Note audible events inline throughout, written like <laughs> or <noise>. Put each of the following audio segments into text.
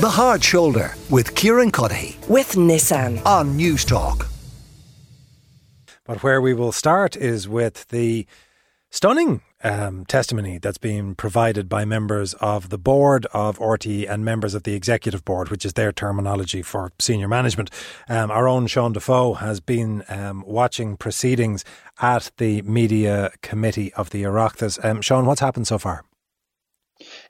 The Hard Shoulder with Kieran Cuddihy with Nissan on Newstalk. But where we will start is with the stunning um, testimony that's been provided by members of the board of RTE and members of the executive board, which is their terminology for senior management. Um, our own Sean Defoe has been um, watching proceedings at the media committee of the Oireachtas. Um, Sean, what's happened so far?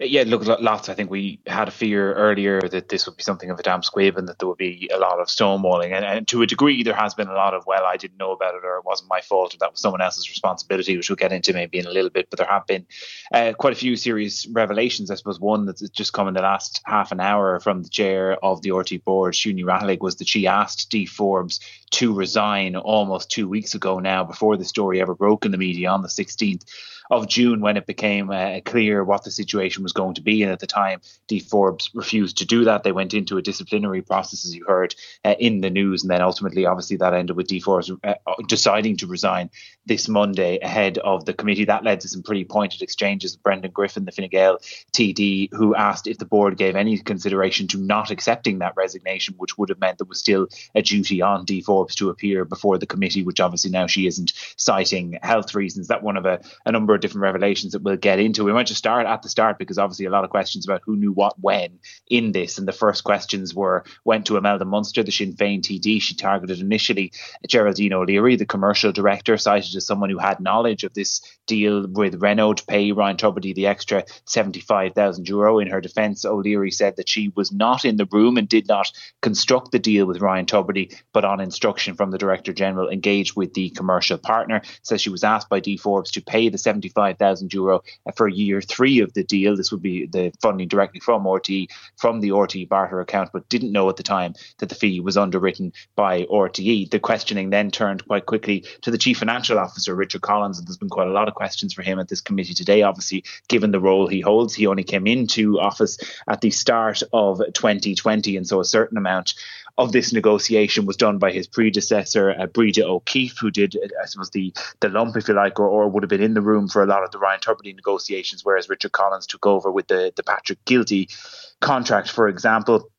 Yeah, look, lots. I think we had a fear earlier that this would be something of a damp squib and that there would be a lot of stonewalling. And, and to a degree, there has been a lot of, well, I didn't know about it or it wasn't my fault or that was someone else's responsibility, which we'll get into maybe in a little bit. But there have been uh, quite a few serious revelations. I suppose one that's just come in the last half an hour from the chair of the RTE board, Siún Ní was that she asked Dee Forbes to resign almost two weeks ago now before the story ever broke in the media on the 16th of June when it became uh, clear what the situation was going to be. And at the time, Dee Forbes refused to do that. They went into a disciplinary process, as you heard uh, in the news. And then ultimately, obviously, that ended with Dee Forbes uh, deciding to resign this Monday ahead of the committee. That led to some pretty pointed exchanges with Brendan Griffin, the Fine Gael TD, who asked if the board gave any consideration to not accepting that resignation, which would have meant there was still a duty on Dee Forbes to appear before the committee, which obviously now she isn't, citing health reasons. That one of a, a number of different revelations that we'll get into. We might just start at the start because obviously a lot of questions about who knew what when in this. And the first questions were went to Imelda Munster, the Sinn Féin TD. She targeted initially Geraldine O'Leary, the commercial director, cited as someone who had knowledge of this deal with Renault to pay Ryan Tubridy the extra 75,000 euro. In her defence, O'Leary said that she was not in the room and did not construct the deal with Ryan Tubridy, but on instruction from the Director General engaged with the commercial partner. Says she was asked by Dee Forbes to pay the 75,000 thousand euro for year three of the deal. This would be the funding directly from RTE from the RTE barter account, but didn't know at the time that the fee was underwritten by RTE. The questioning then turned quite quickly to the chief financial officer, Richard Collins, and there's been quite a lot of questions for him at this committee today. Obviously, given the role he holds, he only came into office at the start of 2020, and so a certain amount of this negotiation was done by his predecessor, uh, Breda O'Keeffe, who did, I suppose, the, the lump, if you like, or, or would have been in the room for a lot of the Ryan Tubridy negotiations, whereas Richard Collins took over with the, the Patrick Kielty contract, for example.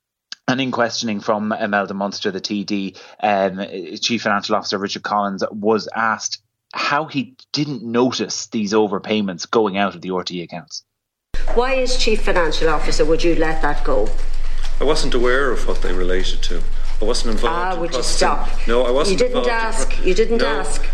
And in questioning from Imelda Munster, the TD, um, Chief Financial Officer Richard Collins was asked how he didn't notice these overpayments going out of the RTE accounts. Why, as Chief Financial Officer, would you let that go? I wasn't aware of what they related to. I wasn't involved. Ah, in would processing. you stop? No, I wasn't. Involved. You didn't ask. You didn't no, ask.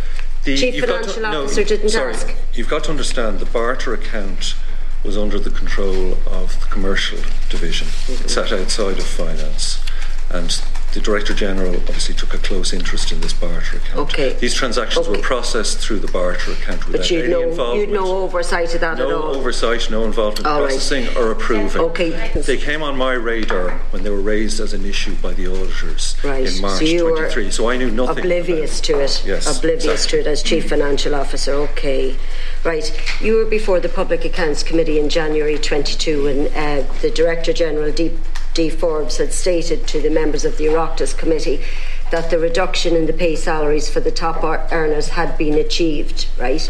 The, Chief Financial Financial Officer no, didn't sorry, ask. You've got to understand the barter account was under the control of the commercial division. Mm-hmm. It sat outside of finance, and the Director General obviously took a close interest in this barter account. Okay. These transactions okay. were processed through the barter account without but you'd any no, involvement. You'd no oversight of that no at all. No oversight, no involvement all in processing right. or approving. Okay. They came on my radar when they were raised as an issue by the auditors right. in March so you 23. So I knew nothing. Oblivious to it. Yes. Oblivious exactly. to it as Chief mm. Financial Officer. Okay. Right. You were before the Public Accounts Committee in January 22 and uh, the Director General Dee, Dee Forbes had stated to the members of the Oireachtas Committee that the reduction in the pay salaries for the top earners had been achieved, right?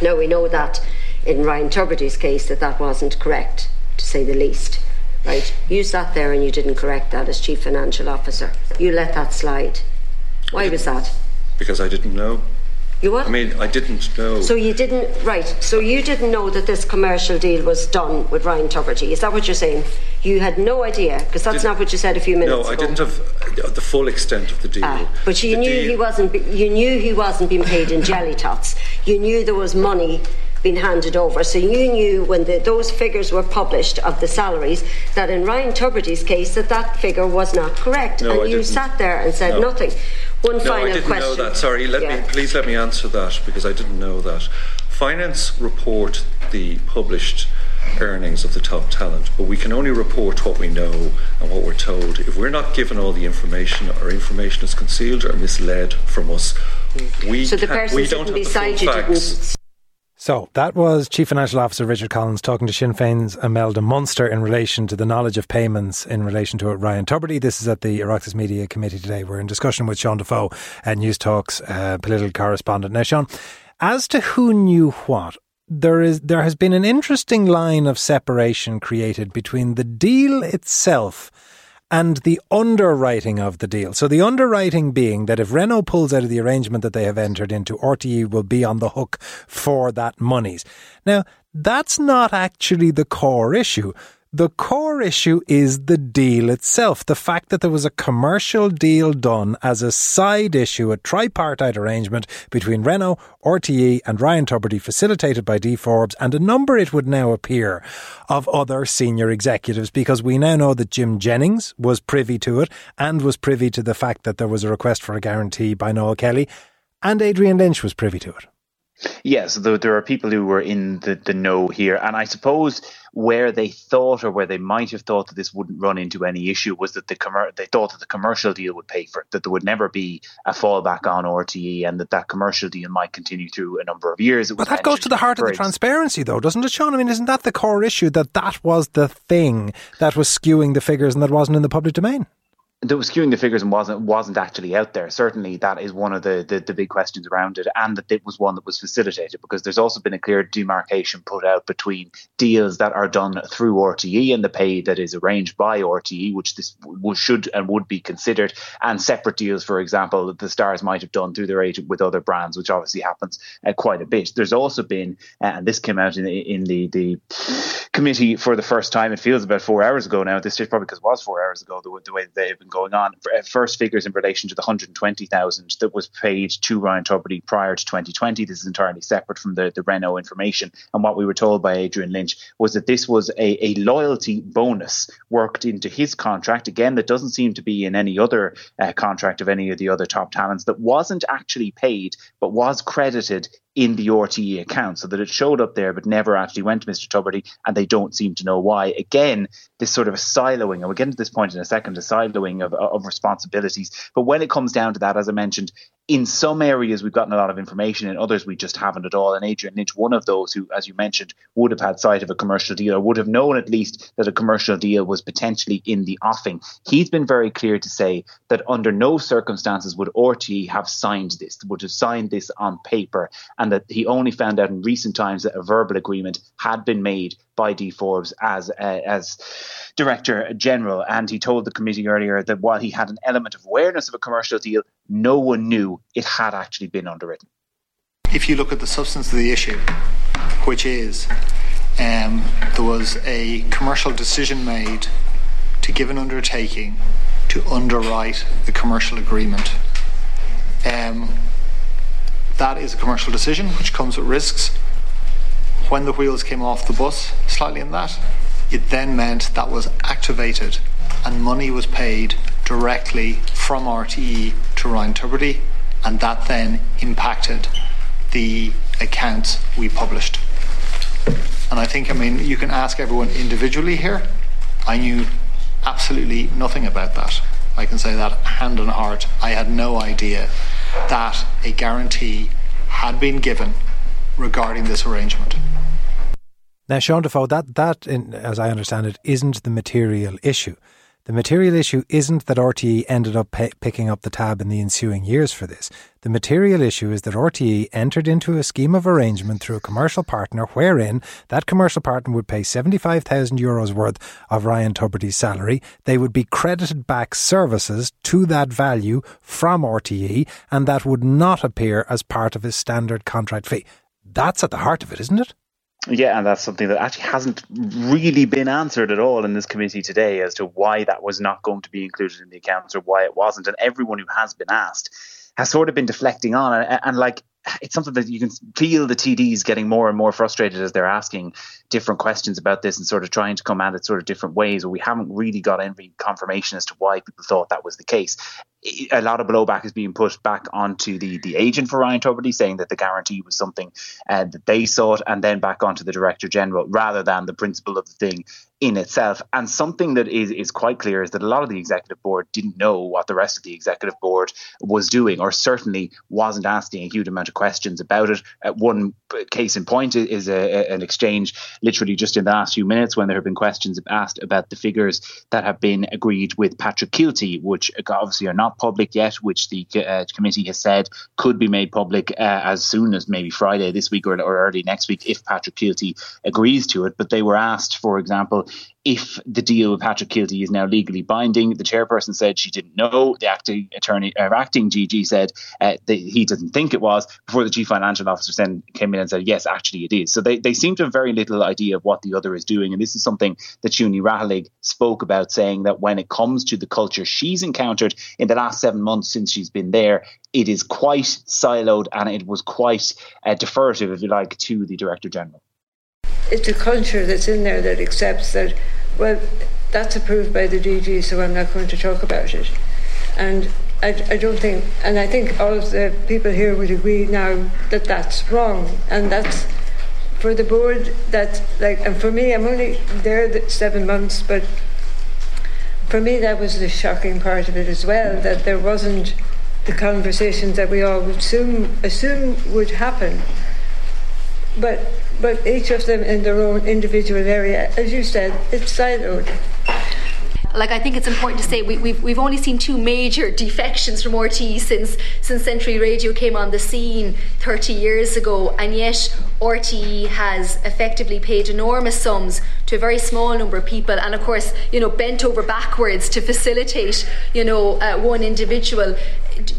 Now we know that in Ryan Tubridy's case that that wasn't correct, to say the least, right? You sat there and you didn't correct that as chief financial officer. You let that slide. Why was that? Because I didn't know. You what? I mean, I didn't know. So you didn't, right? So you didn't know that this commercial deal was done with Ryan Tubridy. Is that what you're saying? You had no idea because that's Did, not what you said a few minutes no, ago. No, I didn't have the full extent of the deal. Ah, but you the knew deal. he wasn't. You knew he wasn't being paid in jelly tots. You knew there was money being handed over. So you knew when the, those figures were published of the salaries that in Ryan Tubridy's case that that figure was not correct, no, and I you didn't. sat there and said no. nothing. One no, I didn't question. know that. Sorry, let yeah. me please let me answer that because I didn't know that. Finance report the published earnings of the top talent, but we can only report what we know and what we're told. If we're not given all the information, or information is concealed or misled from us, we so the person we don't have the full facts. So that was Chief Financial Officer Richard Collins talking to Sinn Féin's Imelda Munster in relation to the knowledge of payments in relation to Ryan Tubridy. This is at the Oireachtas Media Committee today. We're in discussion with Sean Defoe, uh, Newstalk's uh, political correspondent. Now, Sean, as to who knew what, there is there has been an interesting line of separation created between the deal itself and the underwriting of the deal. So the underwriting being that if Renault pulls out of the arrangement that they have entered into, RTE will be on the hook for that monies. Now, that's not actually the core issue. The core issue is the deal itself. The fact that there was a commercial deal done as a side issue, a tripartite arrangement between Renault, RTE, and Ryan Tubridy, facilitated by Dee Forbes, and a number, it would now appear, of other senior executives, because we now know that Jim Jennings was privy to it and was privy to the fact that there was a request for a guarantee by Noel Kelly, and Adrian Lynch was privy to it. Yes, there, there are people who were in the, the know here. And I suppose where they thought or where they might have thought that this wouldn't run into any issue was that the commer- they thought that the commercial deal would pay for it, that there would never be a fallback on RTE and that that commercial deal might continue through a number of years. But that goes to the heart of the transparency, though, doesn't it, Sean? I mean, isn't that the core issue that that was the thing that was skewing the figures and that wasn't in the public domain? That was skewing the figures and wasn't wasn't actually out there. Certainly, that is one of the, the, the big questions around it, and that it was one that was facilitated because there's also been a clear demarcation put out between deals that are done through RTE and the pay that is arranged by RTE, which this should and would be considered, and separate deals, for example, that the stars might have done through their agent with other brands, which obviously happens uh, quite a bit. There's also been, uh, and this came out in, in the the committee for the first time. It feels about four hours ago now. This stage, probably because it was four hours ago. The, the way they have going on. Uh, first figures in relation to the 120,000 that was paid to Ryan Tubridy prior to 2020. This is entirely separate from the, the Renault information. And what we were told by Adrian Lynch was that this was a, a loyalty bonus worked into his contract. Again, that doesn't seem to be in any other uh, contract of any of the other top talents that wasn't actually paid, but was credited in the RTE account so that it showed up there but never actually went to Mr. Tubridy and they don't seem to know why. Again, this sort of a siloing, and we'll get into this point in a second, a siloing of, of responsibilities. But when it comes down to that, as I mentioned, in some areas we've gotten a lot of information, in others we just haven't at all. And Adrian Lynch, one of those who, as you mentioned, would have had sight of a commercial deal or would have known at least that a commercial deal was potentially in the offing. He's been very clear to say that under no circumstances would RTE have signed this, would have signed this on paper, and that he only found out in recent times that a verbal agreement had been made by Dee Forbes as uh, as director general, and he told the committee earlier that while he had an element of awareness of a commercial deal, no one knew it had actually been underwritten. If you look at the substance of the issue, which is um, there was a commercial decision made to give an undertaking to underwrite the commercial agreement. Um, that is a commercial decision which comes with risks when the wheels came off the bus, slightly in that, it then meant that was activated and money was paid directly from RTE to Ryan Tubridy, and that then impacted the accounts we published. And I think, I mean, you can ask everyone individually here. I knew absolutely nothing about that. I can say that hand on heart. I had no idea that a guarantee had been given regarding this arrangement. Now, Sean Defoe, that, that in, as I understand it, isn't the material issue. The material issue isn't that RTE ended up picking up the tab in the ensuing years for this. The material issue is that RTE entered into a scheme of arrangement through a commercial partner wherein that commercial partner would pay 75,000 euros worth of Ryan Tubridy's salary. They would be credited back services to that value from RTE and that would not appear as part of his standard contract fee. That's at the heart of it, isn't it? Yeah, and that's something that actually hasn't really been answered at all in this committee today as to why that was not going to be included in the accounts or why it wasn't. And everyone who has been asked has sort of been deflecting on. And, and like, it's something that you can feel the TDs getting more and more frustrated as they're asking different questions about this and sort of trying to come at it sort of different ways. We haven't really got any confirmation as to why people thought that was the case. A lot of blowback is being put back onto the the agent for Ryan Tubridy, saying that the guarantee was something uh, that they sought, and then back onto the director general rather than the principle of the thing in itself. And something that is, is quite clear is that a lot of the executive board didn't know what the rest of the executive board was doing, or certainly wasn't asking a huge amount of questions about it. Uh, one case in point is a, a, an exchange literally just in the last few minutes when there have been questions asked about the figures that have been agreed with Patrick Kielty, which obviously are not not public yet, which the uh, committee has said could be made public uh, as soon as maybe Friday this week or, or early next week if Patrick Kielty agrees to it. But they were asked, for example, if the deal with Patrick Kielty is now legally binding. The chairperson said she didn't know. The acting attorney, uh, acting GG said uh, that he didn't think it was. Before the chief financial officer then came in and said, yes, actually it is. So they, they seem to have very little idea of what the other is doing. And this is something that Siún Ní Raghallaigh spoke about, saying that when it comes to the culture she's encountered in the last seven months since she's been there, it is quite siloed and it was quite uh, deferrative, if you like, to the Director General it's a culture that's in there that accepts that well, that's approved by the DG, so I'm not going to talk about it. And I, I, don't think, and I think all of the people here would agree now that that's wrong, and that's for the board. That like, and for me, I'm only there seven months, but for me, that was the shocking part of it as well. That there wasn't the conversations that we all would assume assume would happen, but but each of them in their own individual area. As you said, it's siloed. Like I think it's important to say we, have we've, we've only seen two major <laughs> defections from RTE since since Century Radio came on the scene 30 years ago, and yet RTE has effectively paid enormous sums to a very small number of people, and of course, you know, bent over backwards to facilitate, you know, uh, one individual.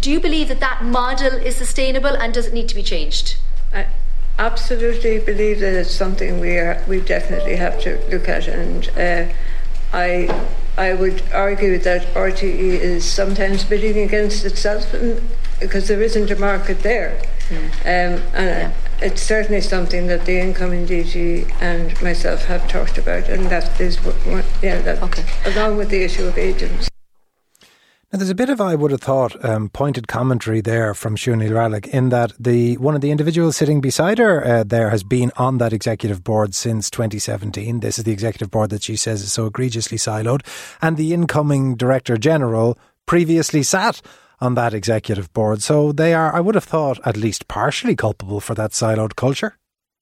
Do you believe that that model is sustainable, and does it need to be changed? Uh, absolutely believe that it's something we are we definitely have to look at, and uh, I I would argue that RTE is sometimes bidding against itself because there isn't a market there, mm. um, and yeah. it's certainly something that the incoming DG and myself have talked about, and that is what, yeah that okay. along with the issue of agents. Now, there's a bit of, I would have thought, um, pointed commentary there from Ní Raghallaigh in that the one of the individuals sitting beside her uh, there has been on that executive board since 2017. This is the executive board that she says is so egregiously siloed. And the incoming Director General previously sat on that executive board. So they are, I would have thought, at least partially culpable for that siloed culture.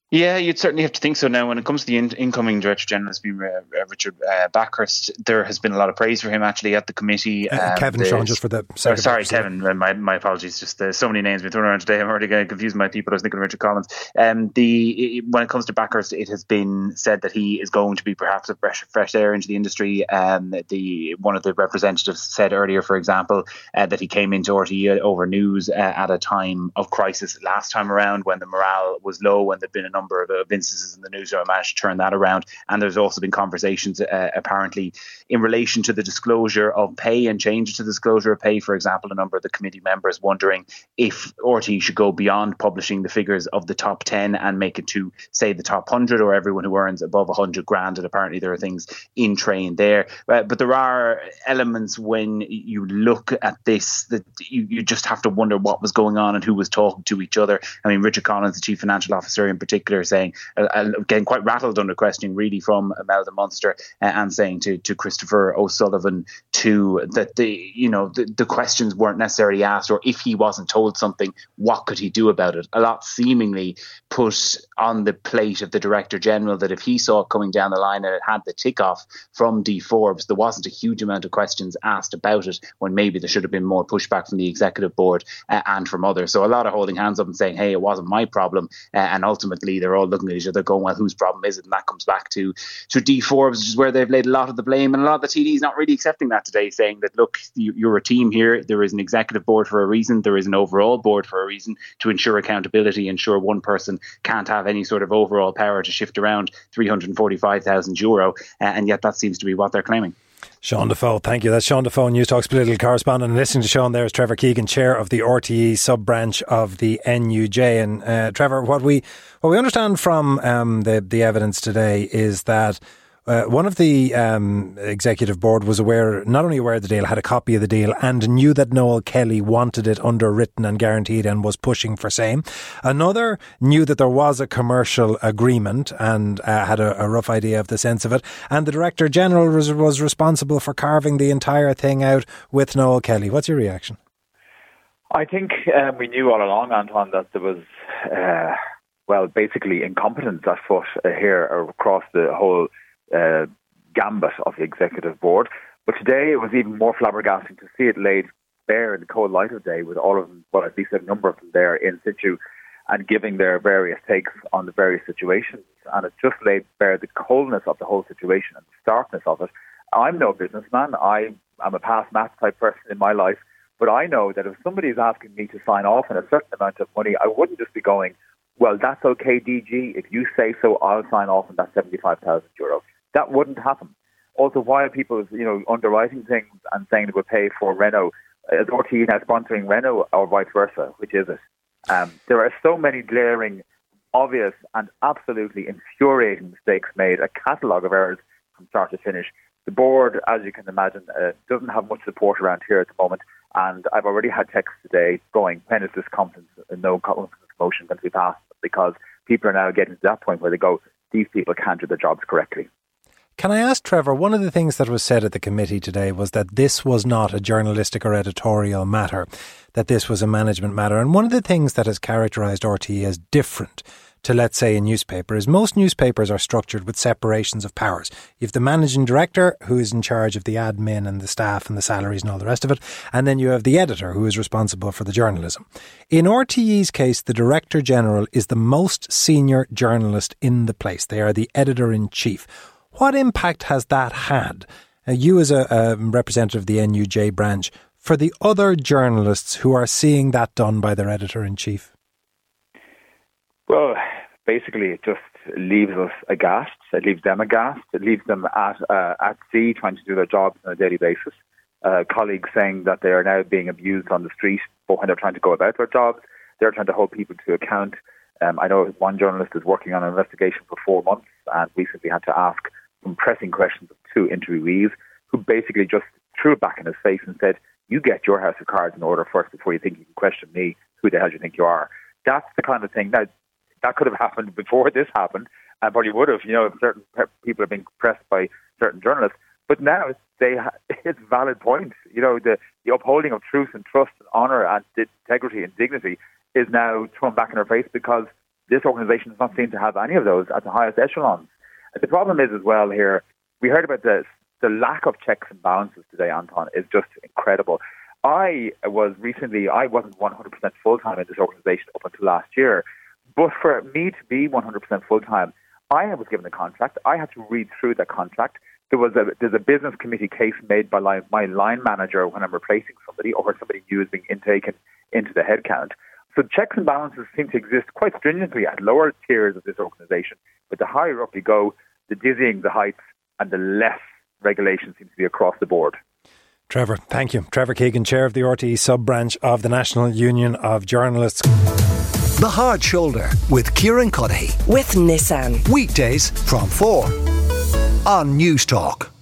Yeah, you'd certainly have to think so now. When it comes to the in- incoming Director General, has been uh, Richard uh, Bakhurst. There has been a lot of praise for him actually at the committee. Uh, um, Kevin, the, Sean, just for the oh, sorry, Kevin. Uh, my my apologies. Just uh, so many names being thrown around today. I'm already getting confused my people. I was thinking of Richard Collins. Um, the when it comes to Bakhurst, it has been said that he is going to be perhaps a fresh fresh air into the industry. Um, the one of the representatives said earlier, for example, uh, that he came into RTE over news at a time of crisis last time around when the morale was low and there'd been a number of, of instances in the news where I managed to turn that around. And there's also been conversations uh, apparently in relation to the disclosure of pay and changes to the disclosure of pay. For example, a number of the committee members wondering if RTE should go beyond publishing the figures of the top 10 and make it to, say, the top 100 or everyone who earns above 100 grand. And apparently there are things in train there. Uh, but there are elements when you look at this that you, you just have to wonder what was going on and who was talking to each other. I mean, Richard Collins, the chief financial officer in particular, saying uh, getting quite rattled under questioning, really, from Imelda Munster uh, and saying to, to Christopher O'Sullivan too that the you know the, the questions weren't necessarily asked, or if he wasn't told something, what could he do about it? A lot seemingly put on the plate of the director general that if he saw it coming down the line and it had the tick off from Dee Forbes, there wasn't a huge amount of questions asked about it when maybe there should have been more pushback from the executive board uh, and from others. So a lot of holding hands up and saying, "Hey, it wasn't my problem," uh, and ultimately they're all looking at each other going, "Well, whose problem is it?" And that comes back to to Dee Forbes, which is where they've laid a lot of the blame, and a lot of the TDs not really accepting that today, saying that look, you, are a team here. There is an executive board for a reason. There is an overall board for a reason to ensure accountability, ensure one person can't have any sort of overall power to shift around 345,000 euro, and yet that seems to be what they're claiming. Sean Defoe, thank you. That's Sean Defoe, Newstalk's political correspondent. And listening to Sean there is Trevor Keegan, chair of the RTE sub branch of the NUJ. And uh, Trevor, what we what we understand from um, the the evidence today is that uh, one of the um, executive board was aware, not only aware of the deal, had a copy of the deal and knew that Noel Kelly wanted it underwritten and guaranteed and was pushing for same. Another knew that there was a commercial agreement and uh, had a, a, rough idea of the sense of it. And the Director General was, was responsible for carving the entire thing out with Noel Kelly. What's your reaction? I think um, we knew all along, Anton, that there was, uh, well, basically incompetence afoot uh, here across the whole uh, gambit of the executive board. But today it was even more flabbergasting to see it laid bare in the cold light of day with all of them, well, at least a number of them there in situ and giving their various takes on the various situations. And it just laid bare the coldness of the whole situation and the starkness of it. I'm no businessman. I am a past maths type person in my life. But I know that if somebody is asking me to sign off on a certain amount of money, I wouldn't just be going, well, that's okay, DG. If you say so, I'll sign off on that 75,000 euro. That wouldn't happen. Also, why are people, you know, underwriting things and saying they will pay for Renault? Is RTE now sponsoring Renault or vice versa? Which is it? Um, there are so many glaring, obvious, and absolutely infuriating mistakes made, a catalogue of errors from start to finish. The board, as you can imagine, uh, doesn't have much support around here at the moment. And I've already had texts today going, when is this confidence, no confidence motion going to be passed? Because people are now getting to that point where they go, these people can't do their jobs correctly. Can I ask Trevor? One of the things that was said at the committee today was that this was not a journalistic or editorial matter, that this was a management matter. And one of the things that has characterised RTE as different to, let's say, a newspaper is most newspapers are structured with separations of powers. You have the managing director who is in charge of the admin and the staff and the salaries and all the rest of it. And then you have the editor who is responsible for the journalism. In RTE's case, the director general is the most senior journalist in the place. They are the editor in chief. What impact has that had? Uh, you, as a, a representative of the NUJ branch, for the other journalists who are seeing that done by their editor in chief? Well, basically, it just leaves us aghast. It leaves them aghast. It leaves them at uh, at sea trying to do their jobs on a daily basis. Uh, colleagues saying that they are now being abused on the street when they're trying to go about their jobs. They're trying to hold people to account. Um, I know one journalist is working on an investigation for four months and recently had to ask some pressing questions of two interviewees who basically just threw it back in his face and said, You get your house of cards in order first before you think you can question me. Who the hell do you think you are? That's the kind of thing. Now, that could have happened before this happened, uh, and probably would have, you know, certain people are being pressed by certain journalists. But now they ha- <laughs> it's valid point. You know, the, the upholding of truth and trust and honour and integrity and dignity is now thrown back in our face because this organisation does not seem to have any of those at the highest echelons. The problem is as well here, we heard about this, the lack of checks and balances today, Anton, is just incredible. I was recently, I wasn't 100% full time in this organisation up until last year, but for me to be 100% full time, I was given a contract. I had to read through that contract. There was a there's a business committee case made by line, my line manager when I'm replacing somebody or somebody new is being intaken into the headcount. So checks and balances seem to exist quite stringently at lower tiers of this organisation, but the higher up you go, the dizzying the heights and the less regulation seems to be across the board. Trevor, thank you. Trevor Keegan, Chair of the RTE sub branch of the National Union of Journalists. The Hard Shoulder with Kieran Cuddihy. With Nissan. Weekdays from 4 on Newstalk.